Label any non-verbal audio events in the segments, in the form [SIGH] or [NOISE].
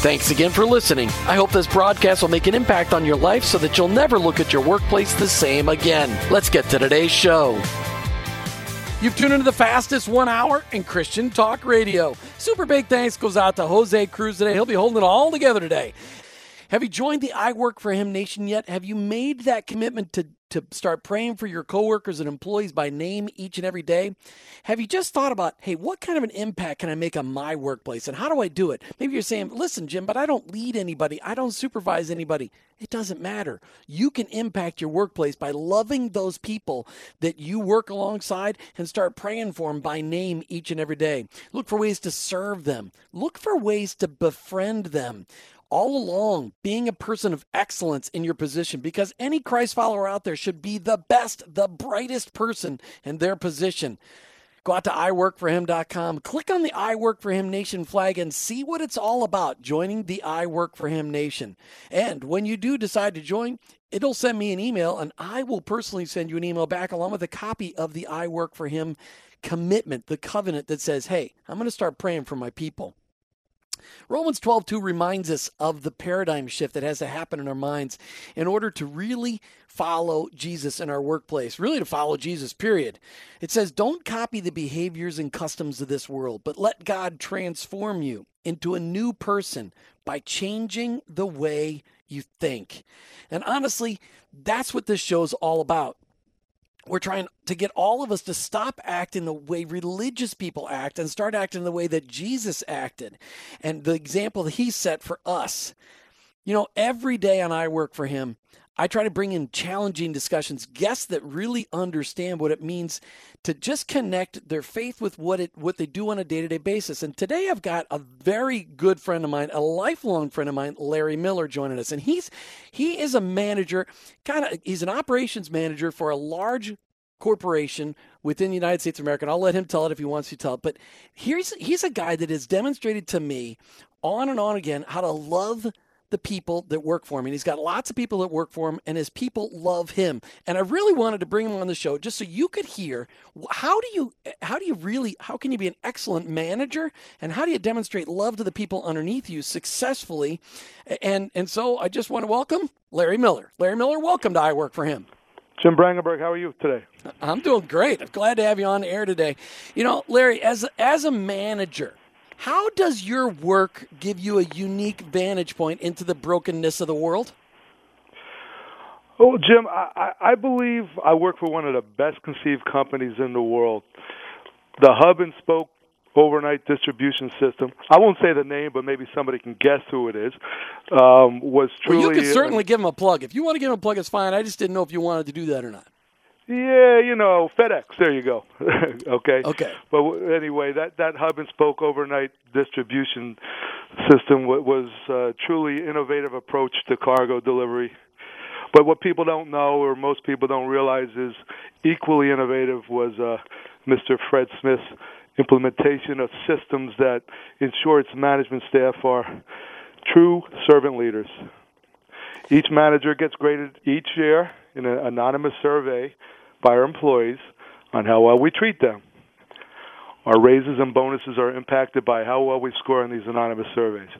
Thanks again for listening. I hope this broadcast will make an impact on your life so that you'll never look at your workplace the same again. Let's get to today's show. You've tuned into the fastest one hour in Christian Talk Radio. Super big thanks goes out to Jose Cruz today. He'll be holding it all together today. Have you joined the I Work for Him Nation yet? Have you made that commitment to to start praying for your coworkers and employees by name each and every day? Have you just thought about, hey, what kind of an impact can I make on my workplace and how do I do it? Maybe you're saying, listen, Jim, but I don't lead anybody, I don't supervise anybody. It doesn't matter. You can impact your workplace by loving those people that you work alongside and start praying for them by name each and every day. Look for ways to serve them, look for ways to befriend them all along being a person of excellence in your position because any Christ follower out there should be the best, the brightest person in their position. Go out to iworkforhim.com, click on the I Work for Him Nation flag, and see what it's all about joining the I Work for Him Nation. And when you do decide to join, it'll send me an email, and I will personally send you an email back along with a copy of the I Work for Him commitment, the covenant that says, hey, I'm going to start praying for my people. Romans 12, 2 reminds us of the paradigm shift that has to happen in our minds in order to really follow Jesus in our workplace, really to follow Jesus, period. It says, Don't copy the behaviors and customs of this world, but let God transform you into a new person by changing the way you think. And honestly, that's what this show's all about we're trying to get all of us to stop acting the way religious people act and start acting the way that Jesus acted and the example that he set for us. You know, every day on I Work for Him, I try to bring in challenging discussions, guests that really understand what it means to just connect their faith with what it what they do on a day-to-day basis. And today I've got a very good friend of mine, a lifelong friend of mine, Larry Miller joining us. And he's he is a manager, kind of he's an operations manager for a large corporation within the United States of America. And I'll let him tell it if he wants to tell it. But here's he's a guy that has demonstrated to me on and on again how to love the people that work for him. And he's got lots of people that work for him, and his people love him. And I really wanted to bring him on the show just so you could hear how do you eh, how do you really how can you be an excellent manager and how do you demonstrate love to the people underneath you successfully? And and so I just want to welcome Larry Miller. Larry Miller, welcome to I Work for Him. Jim Brangenberg, how are you today? I'm doing great. I'm glad to have you on air today. You know, Larry, as as a manager, how does your work give you a unique vantage point into the brokenness of the world? Oh, Jim, I, I believe I work for one of the best conceived companies in the world. The hub and spoke overnight distribution system. I won't say the name, but maybe somebody can guess who it is. Um, was truly. Well, you can certainly give him a plug. If you want to give him a plug, it's fine. I just didn't know if you wanted to do that or not. Yeah, you know, FedEx. There you go. [LAUGHS] okay. Okay. But anyway, that that hub and spoke overnight distribution system was uh, truly innovative approach to cargo delivery. But what people don't know, or most people don't realize, is equally innovative was uh, Mr. Fred Smith's implementation of systems that ensure its management staff are true servant leaders. Each manager gets graded each year in an anonymous survey by our employees on how well we treat them. Our raises and bonuses are impacted by how well we score on these anonymous surveys.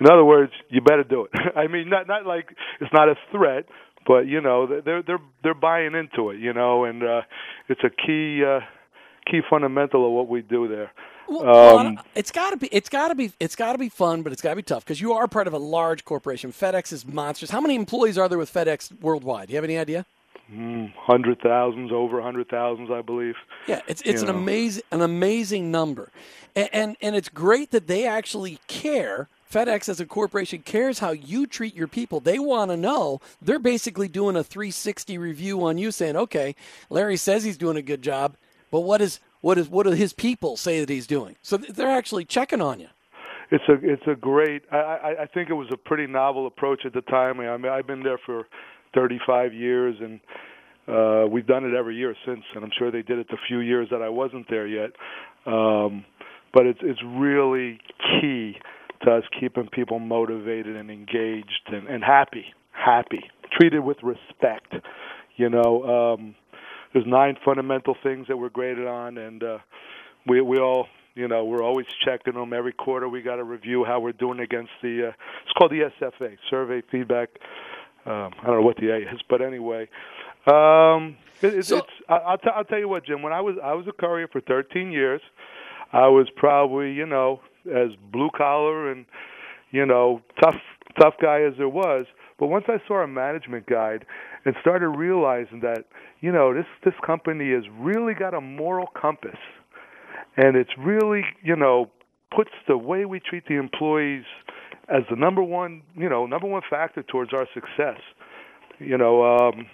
In other words, you better do it. [LAUGHS] I mean, not not like it's not a threat, but you know they're they're they're buying into it. You know, and uh, it's a key uh, key fundamental of what we do there. Well, um, it's got to be it's got to be it's got to be fun, but it's got to be tough because you are part of a large corporation. FedEx is monstrous. How many employees are there with FedEx worldwide? Do you have any idea? Mm, hundred thousands, over hundred thousands, I believe. Yeah, it's it's you an know. amazing an amazing number, and, and and it's great that they actually care. FedEx as a corporation cares how you treat your people. They want to know. They're basically doing a 360 review on you, saying, "Okay, Larry says he's doing a good job, but what is what is what do his people say that he's doing?" So they're actually checking on you it's a it's a great. I, I I think it was a pretty novel approach at the time. I mean, I've been there for 35 years, and uh, we've done it every year since. And I'm sure they did it the few years that I wasn't there yet. Um, but it's it's really key to us keeping people motivated and engaged and, and happy, happy, treated with respect. You know, um, there's nine fundamental things that we're graded on, and uh, we we all you know, we're always checking them every quarter. We got to review how we're doing against the. Uh, it's called the SFA, Survey Feedback. Um, I don't know what the A is, but anyway, um, it, so, it's. I, I'll, t- I'll tell you what, Jim. When I was I was a courier for 13 years, I was probably you know as blue collar and you know tough tough guy as there was. But once I saw a management guide and started realizing that you know this this company has really got a moral compass and it's really you know puts the way we treat the employees as the number one you know number one factor towards our success. You know, um,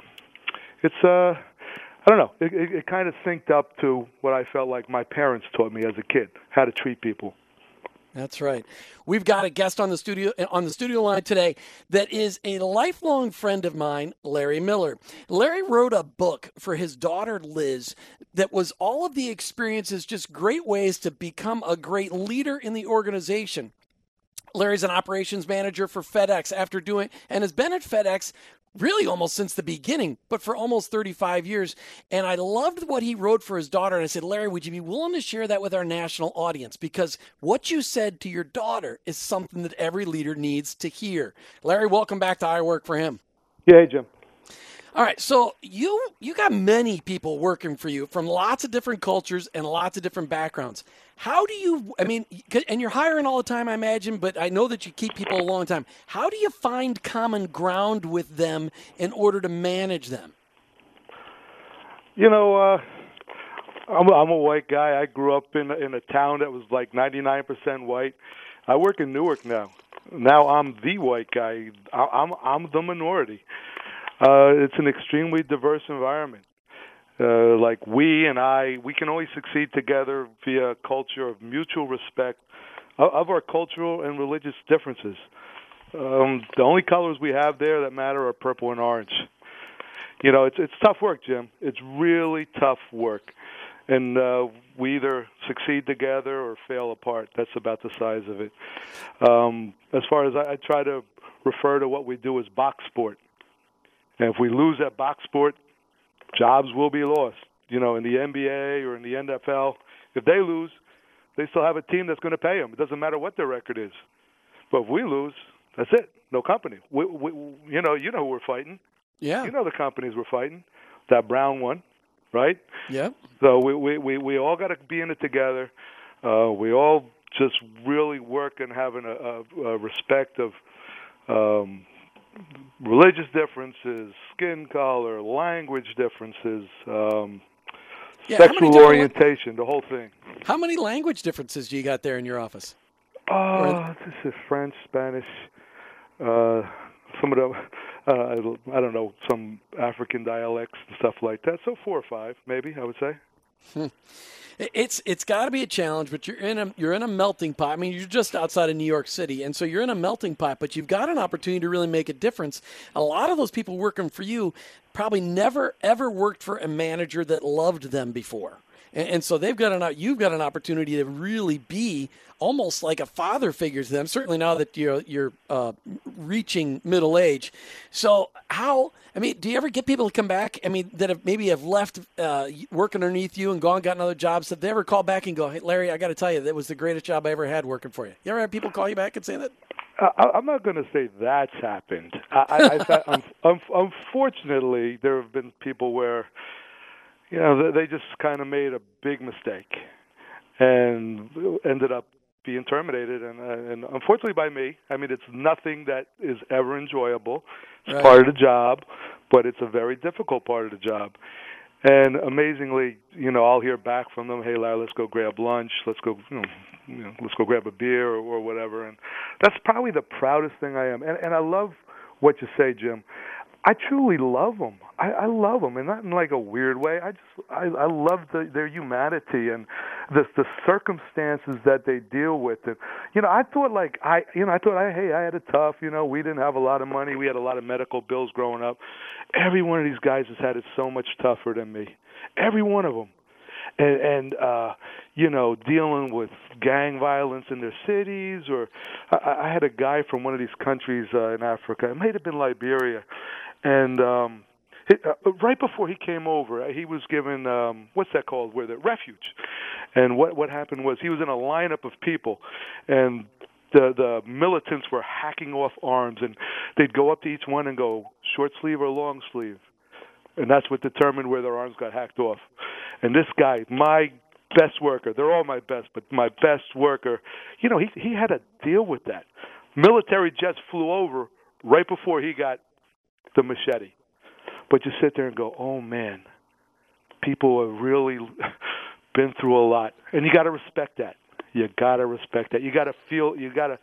it's uh, I don't know. It, it, it kind of synced up to what I felt like my parents taught me as a kid how to treat people. That's right. We've got a guest on the studio on the studio line today that is a lifelong friend of mine, Larry Miller. Larry wrote a book for his daughter Liz that was all of the experiences just great ways to become a great leader in the organization. Larry's an operations manager for FedEx after doing and has been at FedEx really almost since the beginning, but for almost 35 years. And I loved what he wrote for his daughter. And I said, Larry, would you be willing to share that with our national audience? Because what you said to your daughter is something that every leader needs to hear. Larry, welcome back to I Work for Him. Yeah, hey, Jim. All right, so you you got many people working for you from lots of different cultures and lots of different backgrounds. How do you? I mean, and you're hiring all the time, I imagine, but I know that you keep people a long time. How do you find common ground with them in order to manage them? You know, uh, I'm a, I'm a white guy. I grew up in in a town that was like 99% white. I work in Newark now. Now I'm the white guy. I'm I'm the minority. Uh, it's an extremely diverse environment. Uh, like we and I, we can only succeed together via a culture of mutual respect of, our cultural and religious differences. Um, the only colors we have there that matter are purple and orange. You know, it's it's tough work, Jim. It's really tough work, and uh, we either succeed together or fail apart. That's about the size of it. Um, as far as I, I try to refer to what we do as box sport and if we lose that box sport, jobs will be lost. You know, in the NBA or in the NFL, if they lose, they still have a team that's going to pay them. It doesn't matter what their record is. But if we lose, that's it. No company. We, we, you know, you know who we're fighting. Yeah. You know the companies we're fighting. That brown one, right? Yeah. So we we we, we all got to be in it together. Uh, we all just really work and having a, a, a respect of um, religious differences, skin color, language differences, um, yeah, sexual orientation, the whole thing. How many language differences do you got there in your office? Uh, this is French, Spanish, uh, some of the, uh, I don't know, some African dialects and stuff like that. So four or five, maybe I would say. [LAUGHS] It's it's got to be a challenge, but you're in a you're in a melting pot. I mean, you're just outside of New York City, and so you're in a melting pot. But you've got an opportunity to really make a difference. A lot of those people working for you probably never ever worked for a manager that loved them before. And, and so they've got an you've got an opportunity to really be almost like a father figure to them. Certainly now that you're you're uh, reaching middle age. So how? I mean, do you ever get people to come back? I mean, that have maybe have left uh, work underneath you and gone gotten other jobs. Have they ever call back and go, "Hey, Larry, I got to tell you, that was the greatest job I ever had working for you." You ever have people call you back and say that? I, I'm not going to say that's happened. I, I, I, [LAUGHS] unfortunately, there have been people where you know, they just kind of made a big mistake and ended up being terminated, and uh, and unfortunately by me. I mean, it's nothing that is ever enjoyable. It's Right. part of the job, but it's a very difficult part of the job. And amazingly, you know, I'll hear back from them, "Hey, Larry, let's go grab lunch. Let's go, you know, you know let's go grab a beer or, or whatever." And that's probably the proudest thing I am. And and I love what you say, Jim. I truly love them. I, I love them, and not in like a weird way. I just I, I love the, their humanity and the the circumstances that they deal with. And you know, I thought like I you know I thought I hey I had it tough. You know, we didn't have a lot of money. We had a lot of medical bills growing up. Every one of these guys has had it so much tougher than me. Every one of them and and uh you know dealing with gang violence in their cities or I, I had a guy from one of these countries uh, in Africa it might have been Liberia and um he, uh, right before he came over uh, he was given um what's that called where the refuge and what what happened was he was in a lineup of people and the the militants were hacking off arms and they'd go up to each one and go short sleeve or long sleeve and that's what determined where their arms got hacked off. And this guy, my best worker, they're all my best, but my best worker, you know, he he had to deal with that. Military jets flew over right before he got the machete. But you sit there and go, "Oh man, people have really [LAUGHS] been through a lot." And you got to respect that. You got to respect that. You got to feel you got to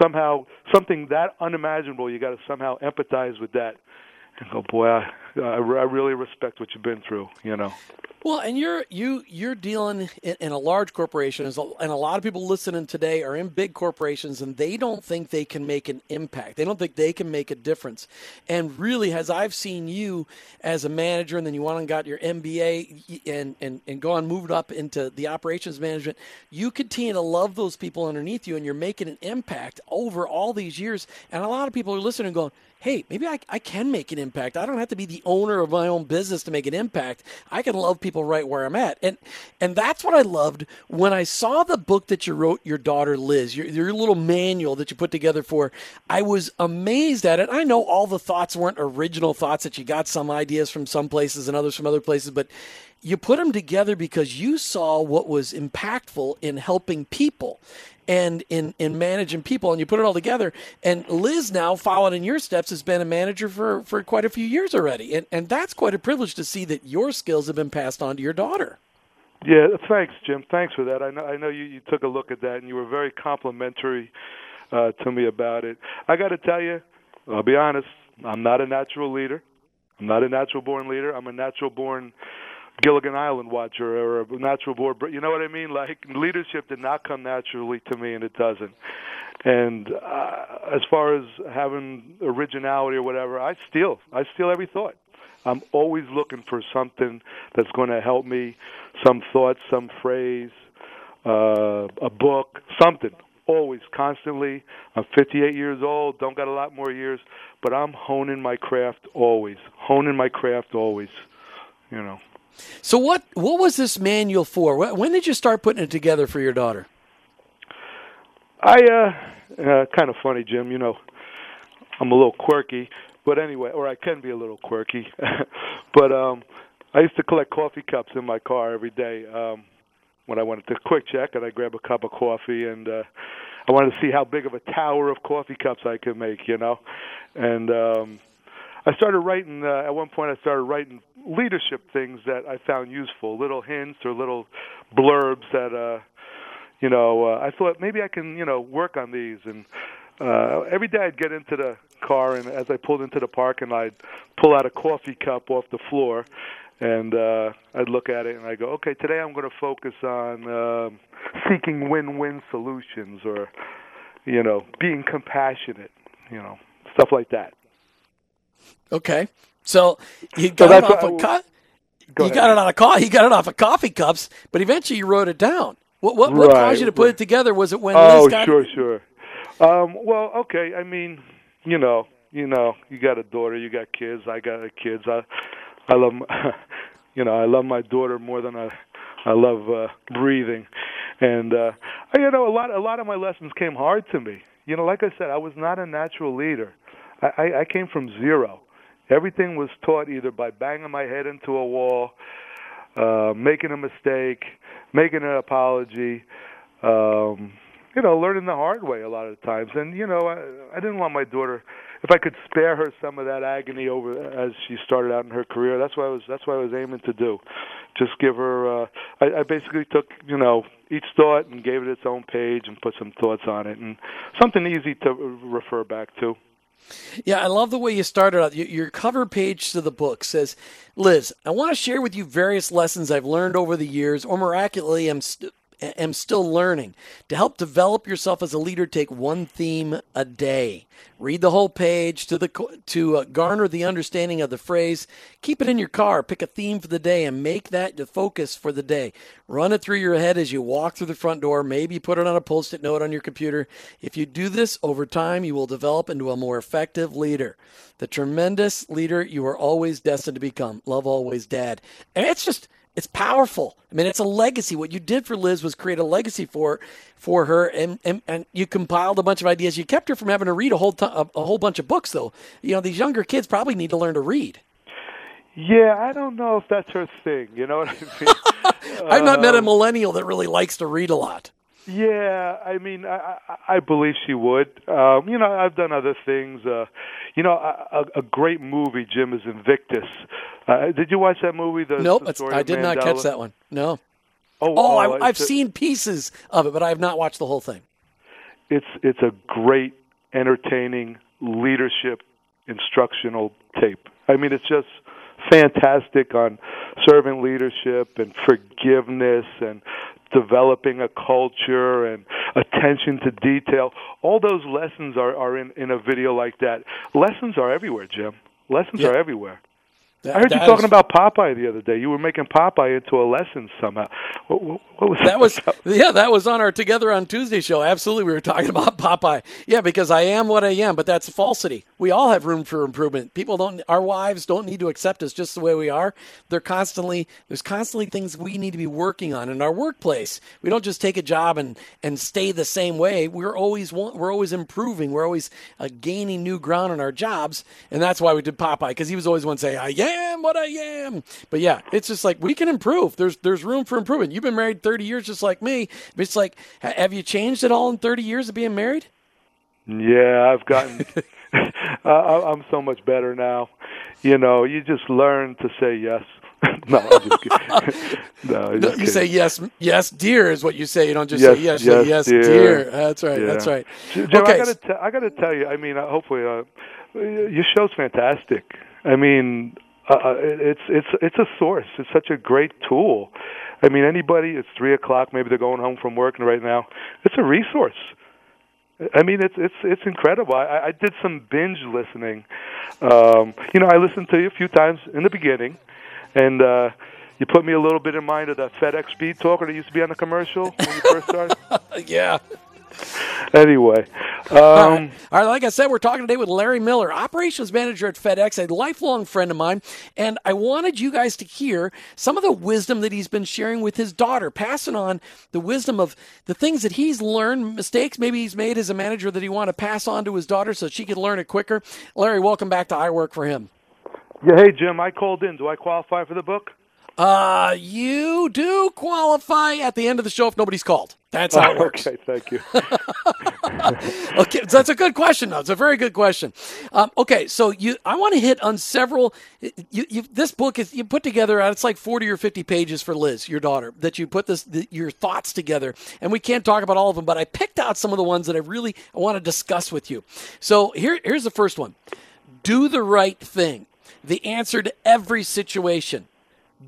somehow something that unimaginable, you got to somehow empathize with that and go, boy, I, Uh, I really respect what you've been through. You know. Well, and you're you you're dealing in, in a large corporation, and a lot of people listening today are in big corporations, and they don't think they can make an impact. They don't think they can make a difference. And really, as I've seen you as a manager, and then you went and got your MBA, and and and gone moved up into the operations management, you continue to love those people underneath you, and you're making an impact over all these years. And a lot of people are listening, going, hey, maybe I, I can make an impact. I don't have to be the owner of my own business to make an impact. I can love people right where I'm at. And and that's what I loved when I saw the book that you wrote your daughter Liz, your, your little manual that you put together for. I was amazed at it. I know all the thoughts weren't original thoughts that you got some ideas from some places and others from other places, but you put them together because you saw what was impactful in helping people and in, in managing people and you put it all together. And liz now following in your steps has been a manager for, for quite a few years already. And, and that's quite a privilege to see that your skills have been passed on to your daughter. Yeah thanks jim. Thanks for that. I know i know you, you took a look at that and you were very complimentary uh, to me about it. I got to tell you i'll be honest i'm not a natural leader. I'm not a natural born leader. I'm a natural born Gilligan Island watcher or a natural board. You know what I mean? Like leadership did not come naturally to me, and it doesn't. And uh, as far as having originality or whatever, I steal. I steal every thought. I'm always looking for something that's going to help me, some thought, some phrase, uh, a book, something. Always, constantly. I'm 58 years old. Don't got a lot more years, but I'm honing my craft always. Honing my craft always. You know. So what what was this manual for? When did you start putting it together for your daughter? I uh, uh kind of funny, Jim. You know, I'm a little quirky, but anyway, or I can be a little quirky. [LAUGHS] but um I used to collect coffee cups in my car every day. Um when I wanted to quick check and I grab a cup of coffee and uh I wanted to see how big of a tower of coffee cups I could make, you know. And um I started writing. Uh, at one point, I started writing leadership things that I found useful, little hints or little blurbs that, uh, you know, uh, I thought maybe I can, you know, work on these. And uh, every day I'd get into the car, and as I pulled into the park, and I'd pull out a coffee cup off the floor, and uh, I'd look at it and I go, okay, today I'm going to focus on uh, seeking win-win solutions, or, you know, being compassionate, you know, stuff like that. Okay, so you got so it off a co- Go you ahead. got it on a co- you got it off of coffee cups, but eventually you wrote it down. What what, what Right, caused you to put it together? Was it when Oh, Liz got sure, sure. Um, well, okay. I mean, you know, you know, you got a daughter, you got kids. I got kids. I, I love, my, [LAUGHS] you know, I love my daughter more than I, I love uh, breathing, and uh, you know, a lot, a lot of my lessons came hard to me. You know, like I said, I was not a natural leader. I, I, came from zero. Everything was taught either by banging my head into a wall, uh, making a mistake, making an apology. Um, you know, learning the hard way a lot of times. And you know, I, I didn't want my daughter if I could spare her some of that agony over as she started out in her career. That's what I was that's what I was aiming to do. Just give her. Uh, I, I basically took you know each thought and gave it its own page and put some thoughts on it and something easy to refer back to. Yeah, I love the way you started out. Your cover page to the book says, Liz, I want to share with you various lessons I've learned over the years or miraculously I'm st- am still learning. To help develop yourself as a leader, take one theme a day. Read the whole page to the to uh, garner the understanding of the phrase. Keep it in your car. Pick a theme for the day and make that the focus for the day. Run it through your head as you walk through the front door. Maybe put it on a post-it note on your computer. If you do this over time, you will develop into a more effective leader. The tremendous leader you are always destined to become. Love always, Dad. And it's just it's powerful. I mean, it's a legacy. What you did for Liz was create a legacy for for her, and and, and you compiled a bunch of ideas. You kept her from having to read a whole ton, a, a whole bunch of books, though. You know, these younger kids probably need to learn to read. Yeah, I don't know if that's her thing. You know what I mean? [LAUGHS] I've not met a um, millennial that really likes to read a lot. Yeah, I mean, I, I believe she would. Um, you know, I've done other things. Uh, you know, a, a great movie, Jim, is Invictus. Uh, did you watch that movie? The, nope, the I did Mandela? not catch that one. No. Oh, oh, I, have seen pieces of it, but I have not watched the whole thing. It's it's a great, entertaining leadership instructional tape. I mean, it's just fantastic on servant leadership and forgiveness and developing a culture and attention to detail. All those lessons are, are in, in a video like that. Lessons are everywhere, Jim. Lessons yeah. are everywhere. That, I heard you talking is, about Popeye the other day. You were making Popeye into a lesson somehow. What, what, was that? Was [LAUGHS] yeah, that was on our Together on Tuesday show. Absolutely, we were talking [LAUGHS] about Popeye. Yeah, because I am what I am, but that's falsity. We all have room for improvement. People don't. Our wives don't need to accept us just the way we are. They're constantly there's constantly things we need to be working on in our workplace. We don't just take a job and and stay the same way. We're always we're always improving. We're always uh, gaining new ground in our jobs, and that's why we did Popeye because he was always one say, "I am." am what I am. But yeah, it's just like we can improve. There's there's room for improvement. You've been married 30 years just like me. It's like have you changed at all in 30 years of being married? Yeah, I've gotten [LAUGHS] I'm so much better now. You know, you just learn to say yes. [LAUGHS] no, I'm just kidding. [LAUGHS] no, just you say yes, yes, dear is what you say. You don't just yes, say yes, yes, yes dear. dear. That's right. Yeah. That's right. Jim, okay. I gotta, t- I gotta tell you. I mean, uh, hopefully, uh, your show's fantastic. I mean, uh, uh it's it's it's a source. It's such a great tool. I mean, anybody. It's three o'clock. Maybe they're going home from work right now. It's a resource. I mean, it's it's it's incredible. I, I did some binge listening. Um, you know, I listened to you a few times in the beginning, and uh, you put me a little bit in mind of that FedEx speed talker that used to be on the commercial when you first started. [LAUGHS] yeah. [LAUGHS] anyway, um, All, right. All right, like I said, we're talking today with Larry Miller, operations manager at FedEx, a lifelong friend of mine, and I wanted you guys to hear some of the wisdom that he's been sharing with his daughter, passing on the wisdom of the things that he's learned, mistakes maybe he's made as a manager that he want to pass on to his daughter so she can learn it quicker. Larry, welcome back to I Work for Him. Yeah, hey Jim, I called in. Do I qualify for the book? Uh, you do qualify at the end of the show if nobody's called. That's how it works. okay, thank you. [LAUGHS] okay, so that's a good question. Though it's a very good question. Um, okay, so you, I want to hit on several. You, you, this book is you put together. Uh, it's like forty or fifty pages for Liz, your daughter, that you put this the, your thoughts together, and we can't talk about all of them, but I picked out some of the ones that I really want to discuss with you. So here, here's the first one: Do the right thing. The answer to every situation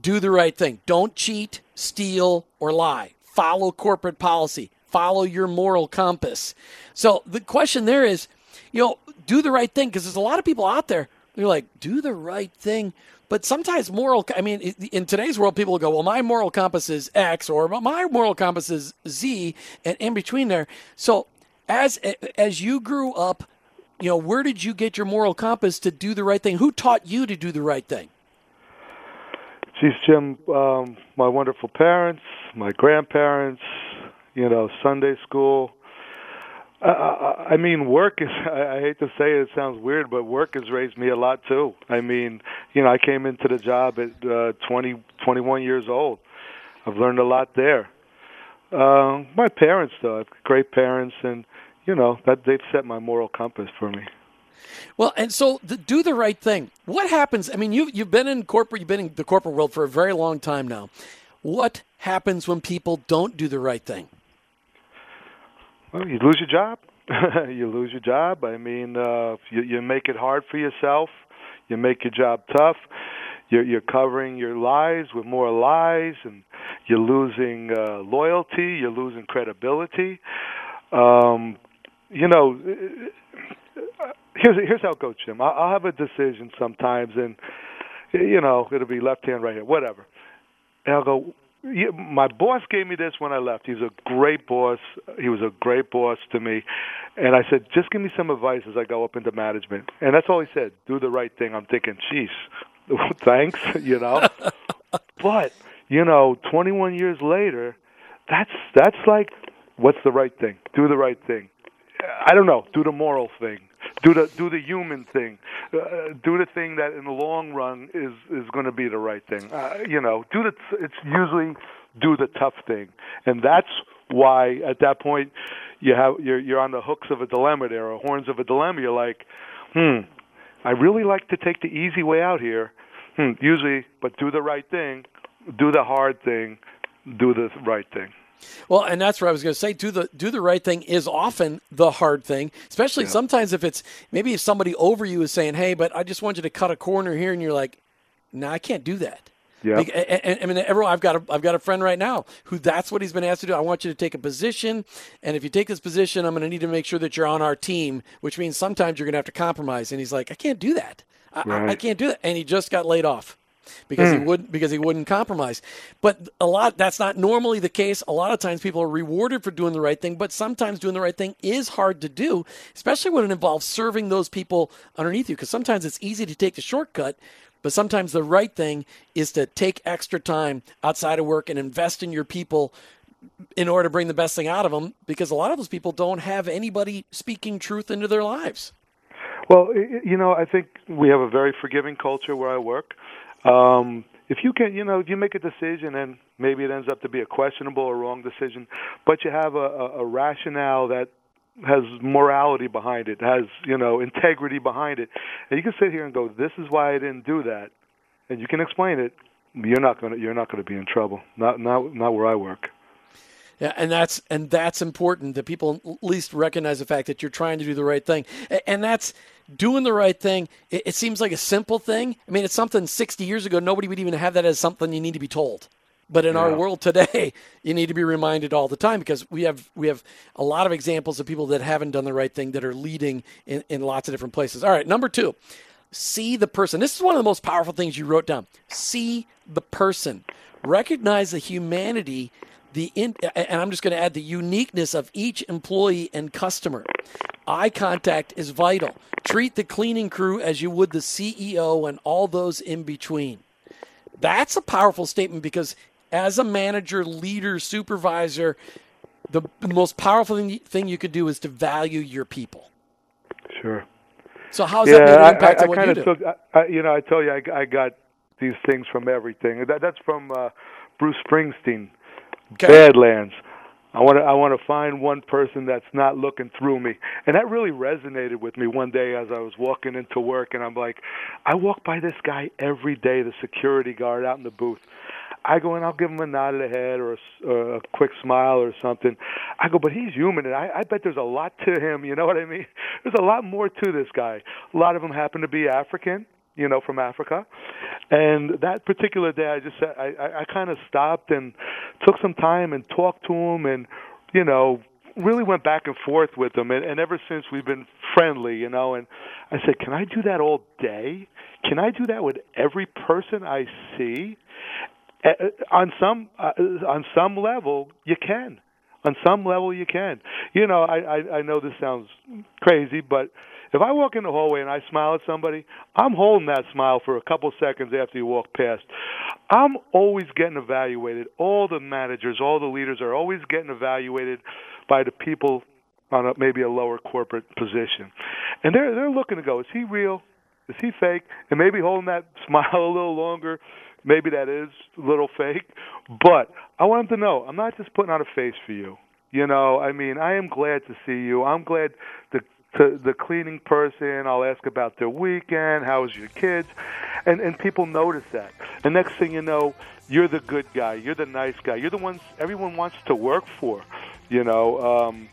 do the right thing. Don't cheat, steal, or lie. Follow corporate policy. Follow your moral compass. So the question there is, you know, do the right thing because there's a lot of people out there. They're like, do the right thing. But sometimes moral, I mean, in today's world, people will go, well, my moral compass is X or my moral compass is Z and in between there. So as, as you grew up, you know, where did you get your moral compass to do the right thing? Who taught you to do the right thing? Geez, Jim, um, my wonderful parents, my grandparents, you know, Sunday school. Uh, I mean, work is, [LAUGHS] I, hate to say it, it sounds weird, but work has raised me a lot too. I mean, you know, I came into the job at uh, 20, 21 years old. I've learned a lot there. Uh, my parents, though, great parents, and you know that they've set my moral compass for me. Well, and so the, do the right thing. What happens? I mean, you you've been in corporate, you've been in the corporate world for a very long time now. What happens when people don't do the right thing? Well, you lose your job. [LAUGHS] you lose your job. I mean, uh, you, you make it hard for yourself. You make your job tough. You're, you're covering your lies with more lies, and you're losing uh, loyalty. You're losing credibility. Um, you know, here's here's how it goes, Jim. I'll, I'll have a decision sometimes, and you know, it'll be left hand, right hand, whatever. And I'll go, my boss gave me this when I left. He's a great boss. He was a great boss to me. And I said, just give me some advice as I go up into management. And that's all he said. Do the right thing. I'm thinking, geez, [LAUGHS] thanks, [LAUGHS] you know. [LAUGHS] but you know, 21 years later, that's that's like, what's the right thing? Do the right thing. I don't know. Do the moral thing. Do the do the human thing. Uh, do the thing that in the long run is is going to be the right thing. Uh, you know, do the. It's usually do the tough thing, and that's why at that point you have you're you're on the hooks of a dilemma there, or horns of a dilemma. You're like, hmm, I really like to take the easy way out here. Hmm, usually, but do the right thing, do the hard thing, do the right thing. Well, and that's what I was going to say. Do the do the right thing is often the hard thing, especially yeah. sometimes if it's maybe if somebody over you is saying, "Hey, but I just want you to cut a corner here," and you're like, "No, nah, I can't do that." Yeah. I mean, everyone. I've got a I've got a friend right now who that's what he's been asked to do. I want you to take a position, and if you take this position, I'm going to need to make sure that you're on our team, which means sometimes you're going to have to compromise. And he's like, I can't do that. I, right. I, I can't do that. And he just got laid off because mm. he hmm. would because he wouldn't compromise. But a lot that's not normally the case. A lot of times people are rewarded for doing the right thing, but sometimes doing the right thing is hard to do, especially when it involves serving those people underneath you because sometimes it's easy to take the shortcut, but sometimes the right thing is to take extra time outside of work and invest in your people in order to bring the best thing out of them because a lot of those people don't have anybody speaking truth into their lives. Well, you know, I think we have a very forgiving culture where I work. Um, if you can, you know, if you make a decision and maybe it ends up to be a questionable or wrong decision, but you have a, a, a rationale that has morality behind it, has you know integrity behind it, and you can sit here and go, "This is why I didn't do that," and you can explain it. You're not gonna you're not gonna be in trouble. Not not not where I work. Yeah, and that's and that's important that people at least recognize the fact that you're trying to do the right thing, and that's doing the right thing. It, it, seems like a simple thing. I mean, it's something 60 years ago nobody would even have that as something you need to be told. But in yeah. our world today, [LAUGHS] you need to be reminded all the time because we have we have a lot of examples of people that haven't done the right thing that are leading in, in lots of different places. All right, number two, see the person. This is one of the most powerful things you wrote down. See the person. Recognize the humanity the in, and I'm just going to add the uniqueness of each employee and customer. Eye contact is vital. Treat the cleaning crew as you would the CEO and all those in between. That's a powerful statement because as a manager, leader, supervisor, the, most powerful thing, thing you could do is to value your people. Sure. So how's yeah, that made an impact I, I, on what you do? Took, I, you know, I tell you, I, I got these things from everything. That, that's from uh, Bruce Springsteen okay. Badlands. I want to I want to find one person that's not looking through me, and that really resonated with me one day as I was walking into work, and I'm like, I walk by this guy every day, the security guard out in the booth. I go and I'll give him a nod of the head or a, or uh, a quick smile or something. I go, but he's human, and I, I bet there's a lot to him. You know what I mean? [LAUGHS] There's a lot more to this guy. A lot of them happen to be African, you know, from Africa. And that particular day, I just I I, I kind of stopped and took some time and talked to him, and you know, really went back and forth with him. And, and ever since we've been friendly, you know. And I said, can I do that all day? Can I do that with every person I see? Uh, on some uh, on some level, you can. On some level, you can. You know, I, I I know this sounds crazy, but if I walk in the hallway and I smile at somebody, I'm holding that smile for a couple seconds after you walk past. I'm always getting evaluated. All the managers, all the leaders are always getting evaluated by the people on a, maybe a lower corporate position, and they're they're looking to go, is he real? Is he fake? And maybe holding that [LAUGHS] smile a little longer maybe that is a little fake, but I want them to know I'm not just putting on a face for you. You know, I mean, I am glad to see you. I'm glad the to the cleaning person. I'll ask about their weekend. How's your kids? And and people notice that. And next thing you know, you're the good guy. You're the nice guy. You're the ones everyone wants to work for. You know, um,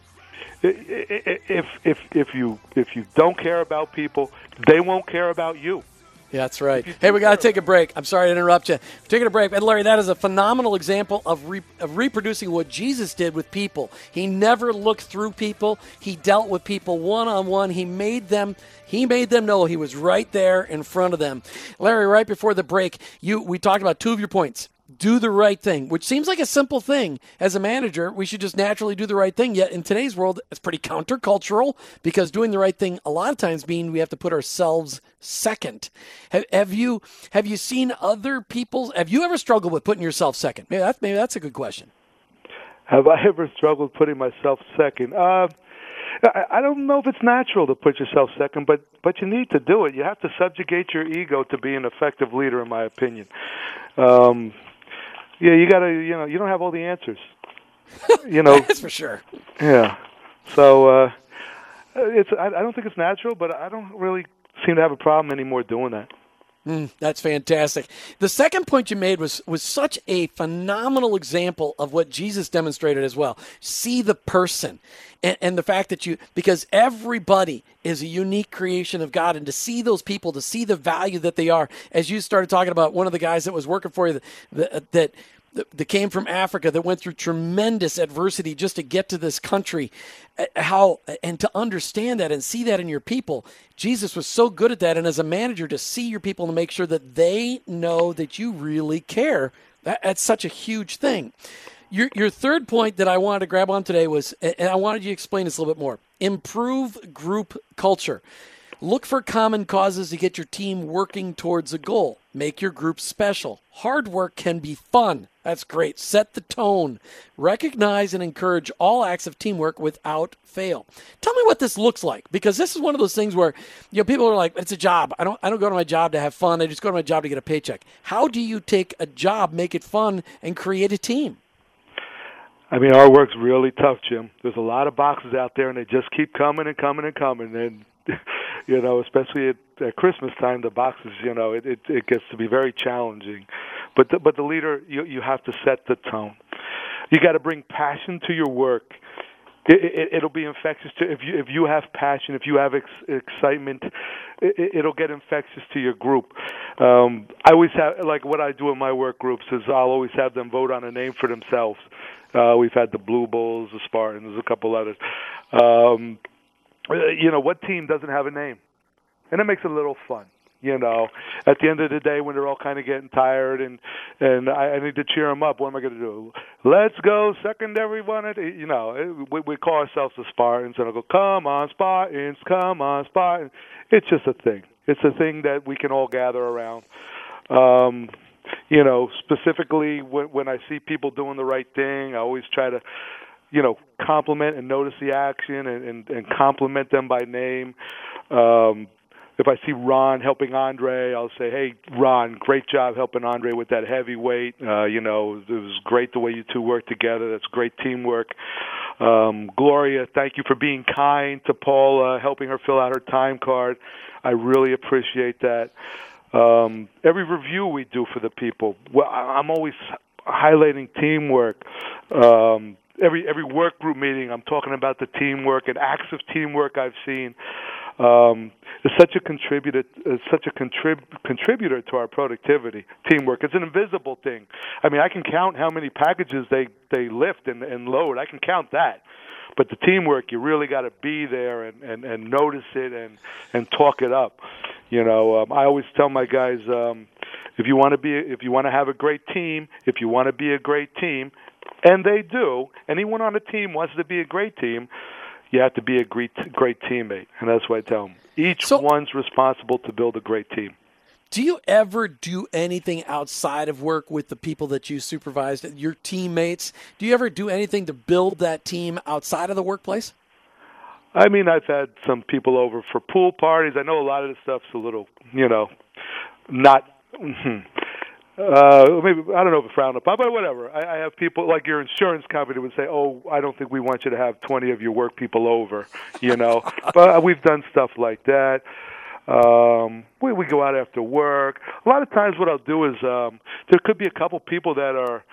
if if if you if you don't care about people, they won't care about you. Yeah, that's right. Hey, we got to take a break. I'm sorry to interrupt you. We're taking a break. And Larry, that is a phenomenal example of, re- of reproducing what Jesus did with people. He never looked through people. He dealt with people one on one. He made them he made them know he was right there in front of them. Larry, right before the break, you we talked about two of your points do the right thing, which seems like a simple thing. As a manager, we should just naturally do the right thing. Yet in today's world, it's pretty countercultural because doing the right thing a lot of times means we have to put ourselves second. Have, have you have you seen other people? Have you ever struggled with putting yourself second? Maybe that's maybe that's a good question. Have I ever struggled putting myself second? Uh, I don't know if it's natural to put yourself second, but but you need to do it. You have to subjugate your ego to be an effective leader, in my opinion. Um, yeah, you got to. You know, you don't have all the answers. [LAUGHS] You know, that's for sure. Yeah. So uh, it's. I, I don't think it's natural, but I don't really seem to have a problem anymore doing that. Mm, that's fantastic. The second point you made was was such a phenomenal example of what Jesus demonstrated as well. See the person, and, and, the fact that you because everybody is a unique creation of God, and to see those people, to see the value that they are. As you started talking about one of the guys that was working for you, that, that that came from Africa that went through tremendous adversity just to get to this country. Uh, how and to understand that and see that in your people, Jesus was so good at that. And as a manager, to see your people and make sure that they know that you really care, that, that's such a huge thing. Your your third point that I wanted to grab on today was, and I wanted you to explain this a little bit more. Improve group culture. Look for common causes to get your team working towards a goal. Make your group special. Hard work can be fun. That's great. Set the tone. Recognize and encourage all acts of teamwork without fail. Tell me what this looks like because this is one of those things where you know people are like it's a job. I don't I don't go to my job to have fun. I just go to my job to get a paycheck. How do you take a job, make it fun and create a team? I mean, our work's really tough, Jim. There's a lot of boxes out there, and they just keep coming and coming and coming. And [LAUGHS] you know, especially at, at Christmas time, the boxes, you know, it, it it gets to be very challenging. But the, but the leader, you you have to set the tone. You got to bring passion to your work. It, it, it'll be infectious to if you if you have passion, if you have ex, excitement, it, it'll get infectious to your group. Um, I always have like what I do in my work groups is I'll always have them vote on a name for themselves. Uh, we've had the Blue Bulls, the Spartans, a couple others. Um, uh, you know, what team doesn't have a name? And it makes it a little fun. You know, at the end of the day, when they're all kind of getting tired, and and I, I need to cheer them up. What am I going to do? Let's go, secondary one. You know, we, we call ourselves the Spartans, and I go, "Come on, Spartans! Come on, Spartans!" It's just a thing. It's a thing that we can all gather around. Um, you know, specifically when when I see people doing the right thing, I always try to you know, compliment and notice the action and, and, and compliment them by name. Um, if I see Ron helping Andre, I'll say, "Hey, Ron, great job helping Andre with that heavyweight. Uh, you know, it was great the way you two worked together. That's great teamwork." Um, Gloria, thank you for being kind to Paula, helping her fill out her time card. I really appreciate that. Um, every review we do for the people, well, I'm always highlighting teamwork. Um, every every work group meeting, I'm talking about the teamwork and acts of teamwork I've seen. Um, is such a contributor, is such a contrib- contributor to our productivity. Teamwork. It's an invisible thing. I mean, I can count how many packages they they lift and, and load. I can count that. But the teamwork, you really got to be there and, and, and notice it and, and talk it up. You know, um, I always tell my guys, um, if you want to be, if you want to have a great team, if you want to be a great team, and they do. Anyone on a team wants to be a great team. You have to be a great great teammate, and that's what I tell them. Each so, one's responsible to build a great team. Do you ever do anything outside of work with the people that you supervise, your teammates? Do you ever do anything to build that team outside of the workplace? I mean, I've had some people over for pool parties. I know a lot of the stuff's a little, you know, not [LAUGHS] hmm, uh, maybe I don't know if it's frowned upon, but whatever. I, I have people like your insurance company would say, "Oh, I don't think we want you to have 20 of your work people over," you know. [LAUGHS] but we've done stuff like that. Um, we we go out after work. A lot of times, what I'll do is um, there could be a couple people that are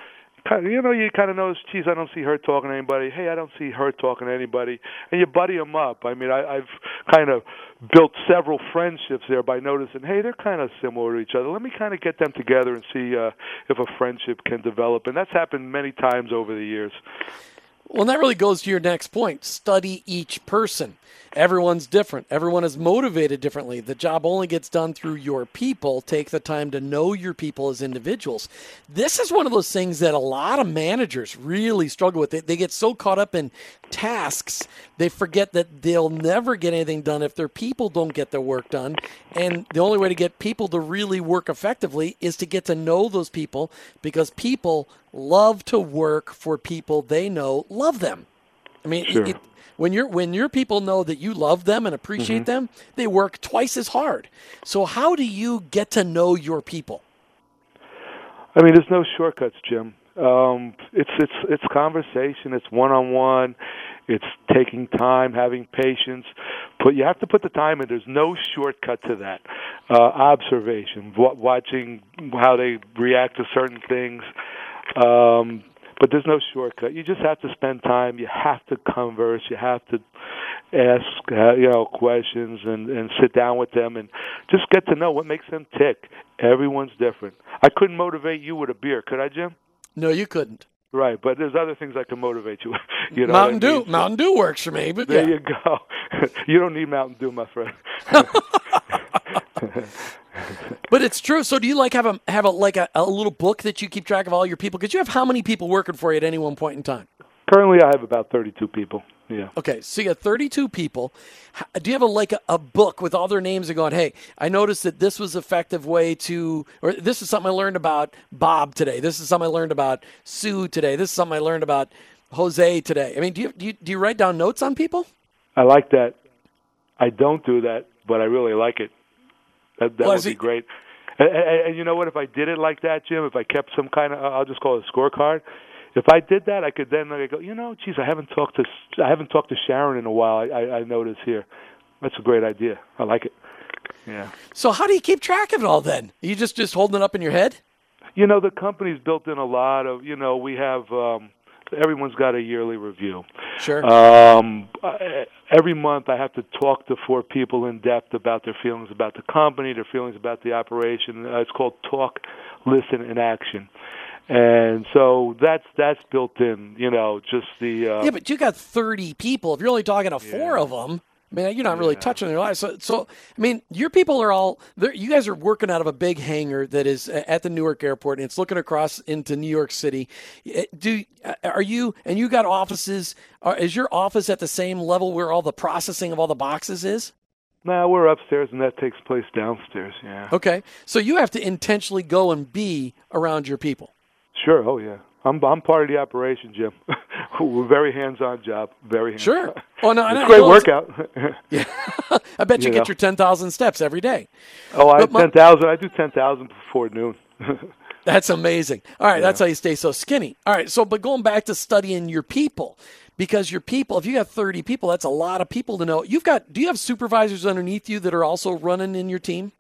you know, you kind of notice, geez, I don't see her talking to anybody. Hey, I don't see her talking to anybody, and you buddy them up. I mean, I, I've kind of built several friendships there by noticing, hey, they're kind of similar to each other. Let me kind of get them together and see uh, if a friendship can develop, and that's happened many times over the years. Well, that really goes to your next point. Study each person. Everyone's different. Everyone is motivated differently. The job only gets done through your people. Take the time to know your people as individuals. This is one of those things that a lot of managers really struggle with. They, they get so caught up in tasks, they forget that they'll never get anything done if their people don't get their work done. And the only way to get people to really work effectively is to get to know those people because people love to work for people they know love them. I mean, sure. it, when your when your people know that you love them and appreciate mm-hmm. them, they work twice as hard. So how do you get to know your people? I mean, there's no shortcuts, Jim. Um, it's it's it's conversation. It's one on one. It's taking time, having patience. Put you have to put the time in. There's no shortcut to that. Uh, observation, watching how they react to certain things. Um, but there's no shortcut. You just have to spend time. You have to converse. You have to ask, uh, you know, questions and and sit down with them and just get to know what makes them tick. Everyone's different. I couldn't motivate you with a beer, could I, Jim? No, you couldn't. Right, but there's other things I can motivate you. [LAUGHS] you know Mountain Dew, I mean? Mountain Dew works for me. But there yeah. you go. [LAUGHS] you don't need Mountain Dew, my friend. [LAUGHS] but it's true. So do you like have a have a like a, a little book that you keep track of all your people? Because you have how many people working for you at any one point in time? Currently, I have about 32 people. Yeah. Okay, so you got 32 people. Do you have a like a, a, book with all their names and going, "Hey, I noticed that this was effective way to," or "This is something I learned about Bob today. This is something I learned about Sue today. This is something I learned about Jose today." I mean, do you do you, do you write down notes on people? I like that. I don't do that, but I really like it. That, that would be great. And, and, and, you know what? If I did it like that, Jim, if I kept some kind of, I'll just call it a scorecard. If I did that, I could then I go, you know, geez, I haven't talked to I haven't talked to Sharon in a while. I, I, I notice here. That's a great idea. I like it. Yeah. So how do you keep track of it all then? Are you just just holding it up in your head? You know, the company's built in a lot of. You know, we have. um everyone's got a yearly review. Sure. Um, every month I have to talk to four people in depth about their feelings about the company, their feelings about the operation. Uh, it's called talk, listen, and action. And so that's that's built in, you know, just the uh, yeah. But you got thirty people. If you're only talking to four yeah. of them, I mean, you're not really yeah. touching their lives. So, so, I mean, your people are all, you guys are working out of a big hangar that is at the Newark airport and it's looking across into New York City. Eh, do, are you, and you got offices, are, is your office at the same level where all the processing of all the boxes is? No, we're upstairs and that takes place downstairs, yeah. Okay. So you have to intentionally go and be around your people. Sure. Oh, yeah. I'm I'm part of the operation, Jim. [LAUGHS] We're very hands-on job. Very hands-on. sure. Oh no, it's a great workout. [LAUGHS] yeah, [LAUGHS] I bet you, you get know. your ten thousand steps every day. Oh, I ten thousand. I do ten thousand before noon. that's amazing. All right, yeah. that's how you stay so skinny. All right, so but going back to studying your people, because your people, if you got thirty people, that's a lot of people to know. You've got. Do you have supervisors underneath you that are also running in your team?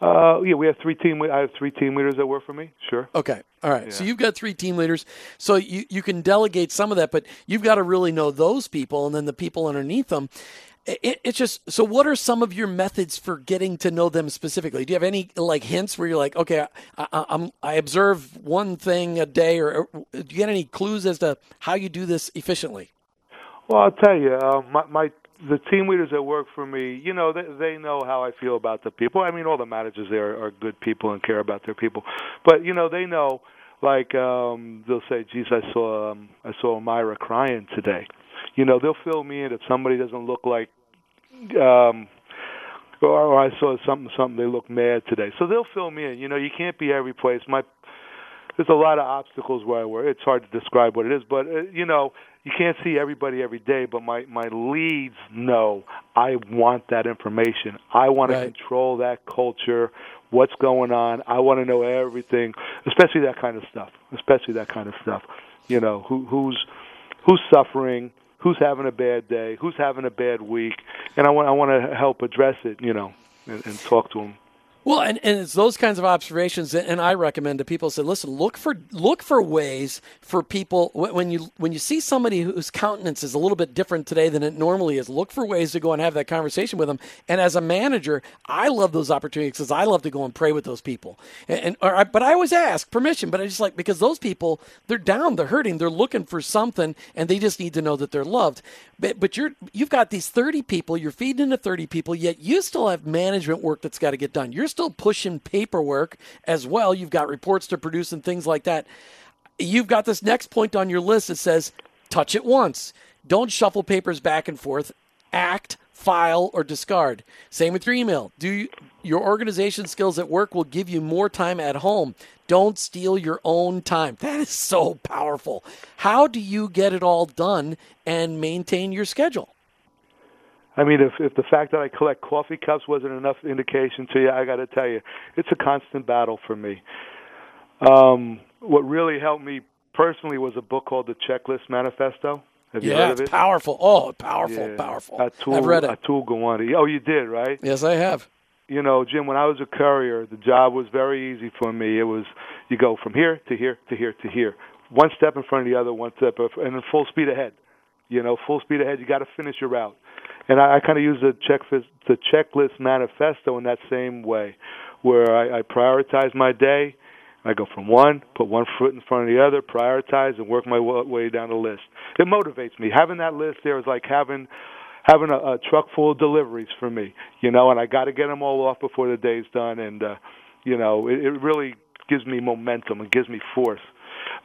Uh, yeah, we have three team. I have three team leaders that work for me. Sure. Okay. All right. Yeah. So you've got three team leaders. So you you can delegate some of that, but you've got to really know those people and then the people underneath them. It, it's just so. What are some of your methods for getting to know them specifically? Do you have any like hints where you're like, okay, I, I'm I observe one thing a day, or, or do you get any clues as to how you do this efficiently? Well, I'll tell you, uh, my my the team leaders that work for me, you know, they, they know how I feel about the people. I mean, all the managers there are good people and care about their people, but you know, they know. Like um, they'll say, "Geez, I saw um, I saw Myra crying today." You know, they'll fill me in if somebody doesn't look like, um, or, or I saw something something they look mad today. So they'll fill me in. You know, you can't be every place. My there's a lot of obstacles where I work. It's hard to describe what it is, but uh, you know, you can't see everybody every day. But my my leads know I want that information. I want right. to control that culture. What's going on? I want to know everything, especially that kind of stuff. Especially that kind of stuff. You know, who who's who's suffering, who's having a bad day, who's having a bad week, and I want I want to help address it. You know, and, and talk to them. Well, and, and it's those kinds of observations, and I recommend to people say, listen, look for look for ways for people when you when you see somebody whose countenance is a little bit different today than it normally is. Look for ways to go and have that conversation with them. And as a manager, I love those opportunities because I love to go and pray with those people. And, and or, but I always ask permission. But I just like because those people they're down, they're hurting, they're looking for something, and they just need to know that they're loved. But but you're you've got these thirty people, you're feeding into thirty people, yet you still have management work that's got to get done. You're still pushing paperwork as well. You've got reports to produce and things like that. You've got this next point on your list that says touch it once. Don't shuffle papers back and forth. Act, file, or discard. Same with your email. Do you, your organization skills at work will give you more time at home. Don't steal your own time. [LAUGHS] That is so powerful. How do you get it all done and maintain your schedule? I mean, if if the fact that I collect coffee cups wasn't enough indication to you, I got to tell you, it's a constant battle for me. Um, what really helped me personally was a book called The Checklist Manifesto. Have you yeah, heard of it? powerful. Oh, powerful, yeah. powerful. Atul, I've read it. Atul Gawande. Oh, you did, right? Yes, I have. You know, Jim, when I was a courier, the job was very easy for me. It was you go from here to here to here to here, one step in front of the other, one step, and then full speed ahead. You know, full speed ahead. You got to finish your route and I, I kind of use the check the checklist manifesto in that same way, where I, I prioritize my day. I go from one, put one foot in front of the other, prioritize, and work my way down the list. It motivates me. Having that list there is like having having a, a truck full of deliveries for me, you know, and I got to get them all off before the day's done, and uh, you know, it, it really gives me momentum and gives me force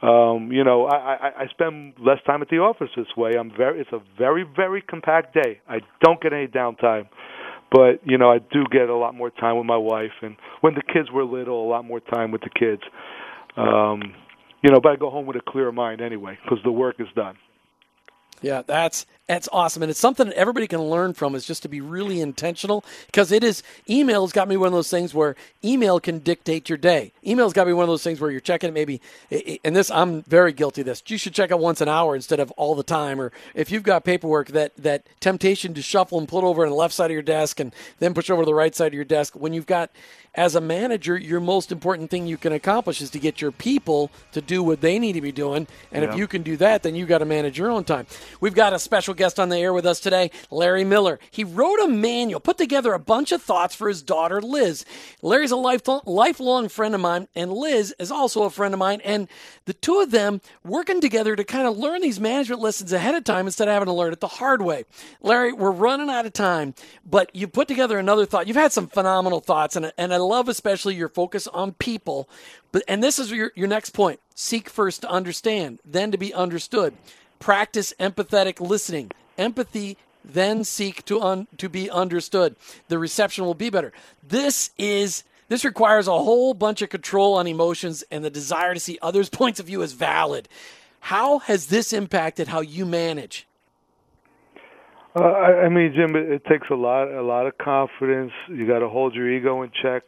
um, you know, I, I, I spend less time at the office this way. I'm very. It's a very very compact day. I don't get any downtime, but you know, I do get a lot more time with my wife, and when the kids were little, a lot more time with the kids. Um, you know, but I go home with a clear mind anyway because the work is done. Yeah, that's that's awesome, and it's something that everybody can learn from. Is just to be really intentional because it is email's got me one of those things where email can dictate your day. Email's got me one of those things where you're checking it maybe, and this I'm very guilty of this. You should check it once an hour instead of all the time. Or if you've got paperwork, that that temptation to shuffle and put over on the left side of your desk and then push over to the right side of your desk. When you've got as a manager, your most important thing you can accomplish is to get your people to do what they need to be doing. And yeah. if you can do that, then you've got to manage your own time. We've got a special guest on the air with us today, Larry Miller. He wrote a manual, put together a bunch of thoughts for his daughter, Liz. Larry's a lifelong, lifelong friend of mine, and Liz is also a friend of mine. And the two of them working together to kind of learn these management lessons ahead of time instead of having to learn it the hard way. Larry, we're running out of time, but you put together another thought. You've had some phenomenal thoughts, and, and I love especially your focus on people. But and this is your, your next point. Seek first to understand, then to be understood. Practice empathetic listening. Empathy then seek to un, to be understood. The reception will be better. This is this requires a whole bunch of control on emotions and the desire to see others' [LAUGHS] points of view as valid. How has this impacted how you manage? Uh, I, I mean, Jim, it, it takes a lot, a lot of confidence. You got to hold your ego in check.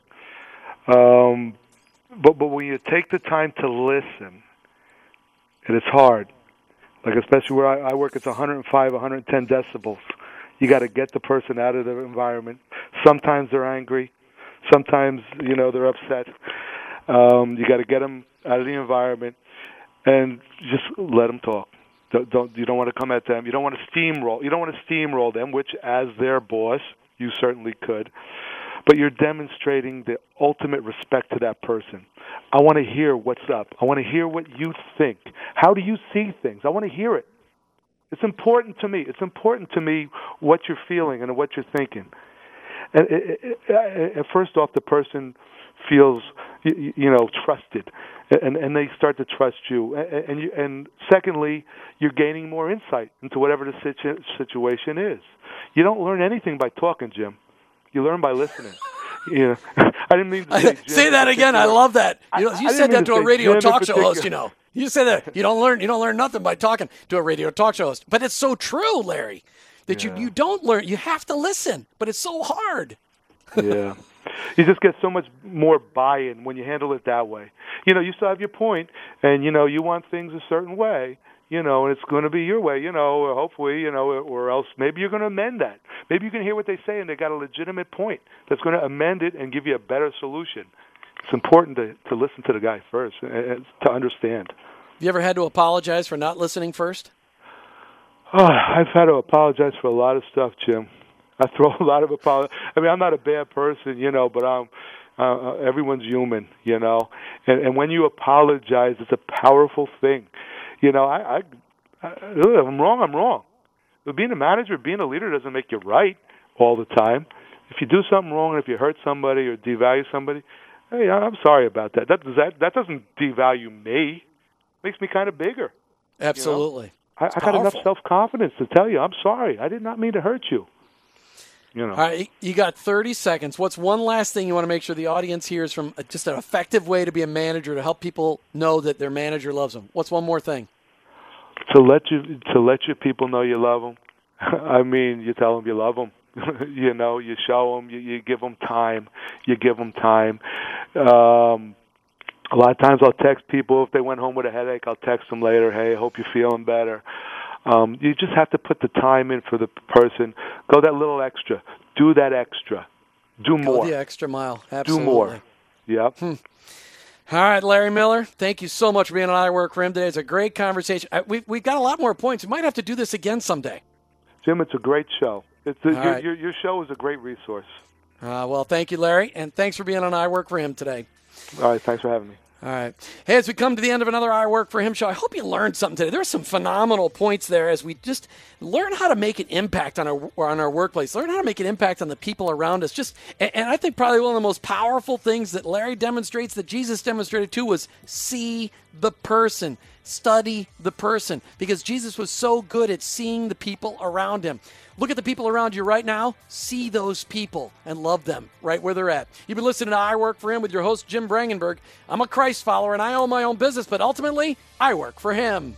Um, but but when you take the time to listen, and it's hard, like especially where I, I work, it's 105, 110 decibels. You got to get the person out of the environment. Sometimes they're angry, sometimes you know they're upset. Um, you got to get them out of the environment and just let them talk. Don't, don't you don't want to come at them. You don't want to steamroll. You don't want to steamroll them, which as their boss, you certainly could but you're demonstrating the ultimate respect to that person. I want to hear what's up. I want to hear what you think. How do you see things? I want to hear it. It's important to me. It's important to me what you're feeling and what you're thinking. And it, it, it, first off, the person feels you, you know trusted, and and they start to trust you. And and, you, and secondly, you're gaining more insight into whatever the situ- situation is. You don't learn anything by talking, Jim. You learn by listening. [LAUGHS] know, [LAUGHS] I didn't mean to say, say that again. I love that. You, know, you said that to, to a radio talk show host. You know, you said that you don't learn you don't learn nothing by talking to a radio talk show host. But it's so true, Larry, that yeah. you you don't learn. You have to listen, but it's so hard. [LAUGHS] yeah. You just get so much more buy-in when you handle it that way. You know, you still have your point, and you know you want things a certain way, you know, and it's going to be your way, you know, hopefully, you know, or else maybe you're going to amend that. Maybe you can hear what they say and they got a legitimate point that's going to amend it and give you a better solution. It's important to to listen to the guy first and to understand. Have You ever had to apologize for not listening first? Oh, I've had to apologize for a lot of stuff, Jim. I throw a lot of apologies. I mean, I'm not a bad person, you know, but I'm uh, uh, everyone's human, you know. And, and when you apologize, it's a powerful thing. You know, I, I, I if I'm wrong, I'm wrong. But being a manager, being a leader doesn't make you right all the time. If you do something wrong, and if you hurt somebody or devalue somebody, hey, I'm sorry about that. That does that that doesn't devalue me. It makes me kind of bigger. Absolutely. You know? I, I got enough self confidence to tell you I'm sorry. I did not mean to hurt you. You know. All right, you got 30 seconds. What's one last thing you want to make sure the audience hears from uh, just an effective way to be a manager to help people know that their manager loves them? What's one more thing? To let you to let your people know you love them. [LAUGHS] I mean, you tell them you love them. [LAUGHS] you know, you show them, you, you give them time, you give them time. Um, a lot of times I'll text people if they went home with a headache. I'll text them later, "Hey, hope you're feeling better." Um, you just have to put the time in for the person. Go that little extra. Do that extra. Do more. Go the extra mile. Absolutely. Do more. Yep. Hmm. All right, Larry Miller, thank you so much for being on I Work for Him today. It's a great conversation. We, we've got a lot more points. We might have to do this again someday. Jim, it's a great show. It's a, your, right. your, your, show is a great resource. Uh, well, thank you, Larry, and thanks for being on I Work for Him today. All right, thanks for having me. All right. Hey, as we come to the end of another I Work for Him show, I hope you learned something today. There are some phenomenal points there as we just learn how to make an impact on our on our workplace, learn how to make an impact on the people around us. Just and, and I think probably one of the most powerful things that Larry demonstrates, that Jesus demonstrated too, was see the person, study the person, because Jesus was so good at seeing the people around him. Look at the people around you right now. See those people and love them right where they're at. You've been listening to I Work for Him with your host, Jim Brangenberg. I'm a Christ follower and I own my own business, but ultimately, I work for Him.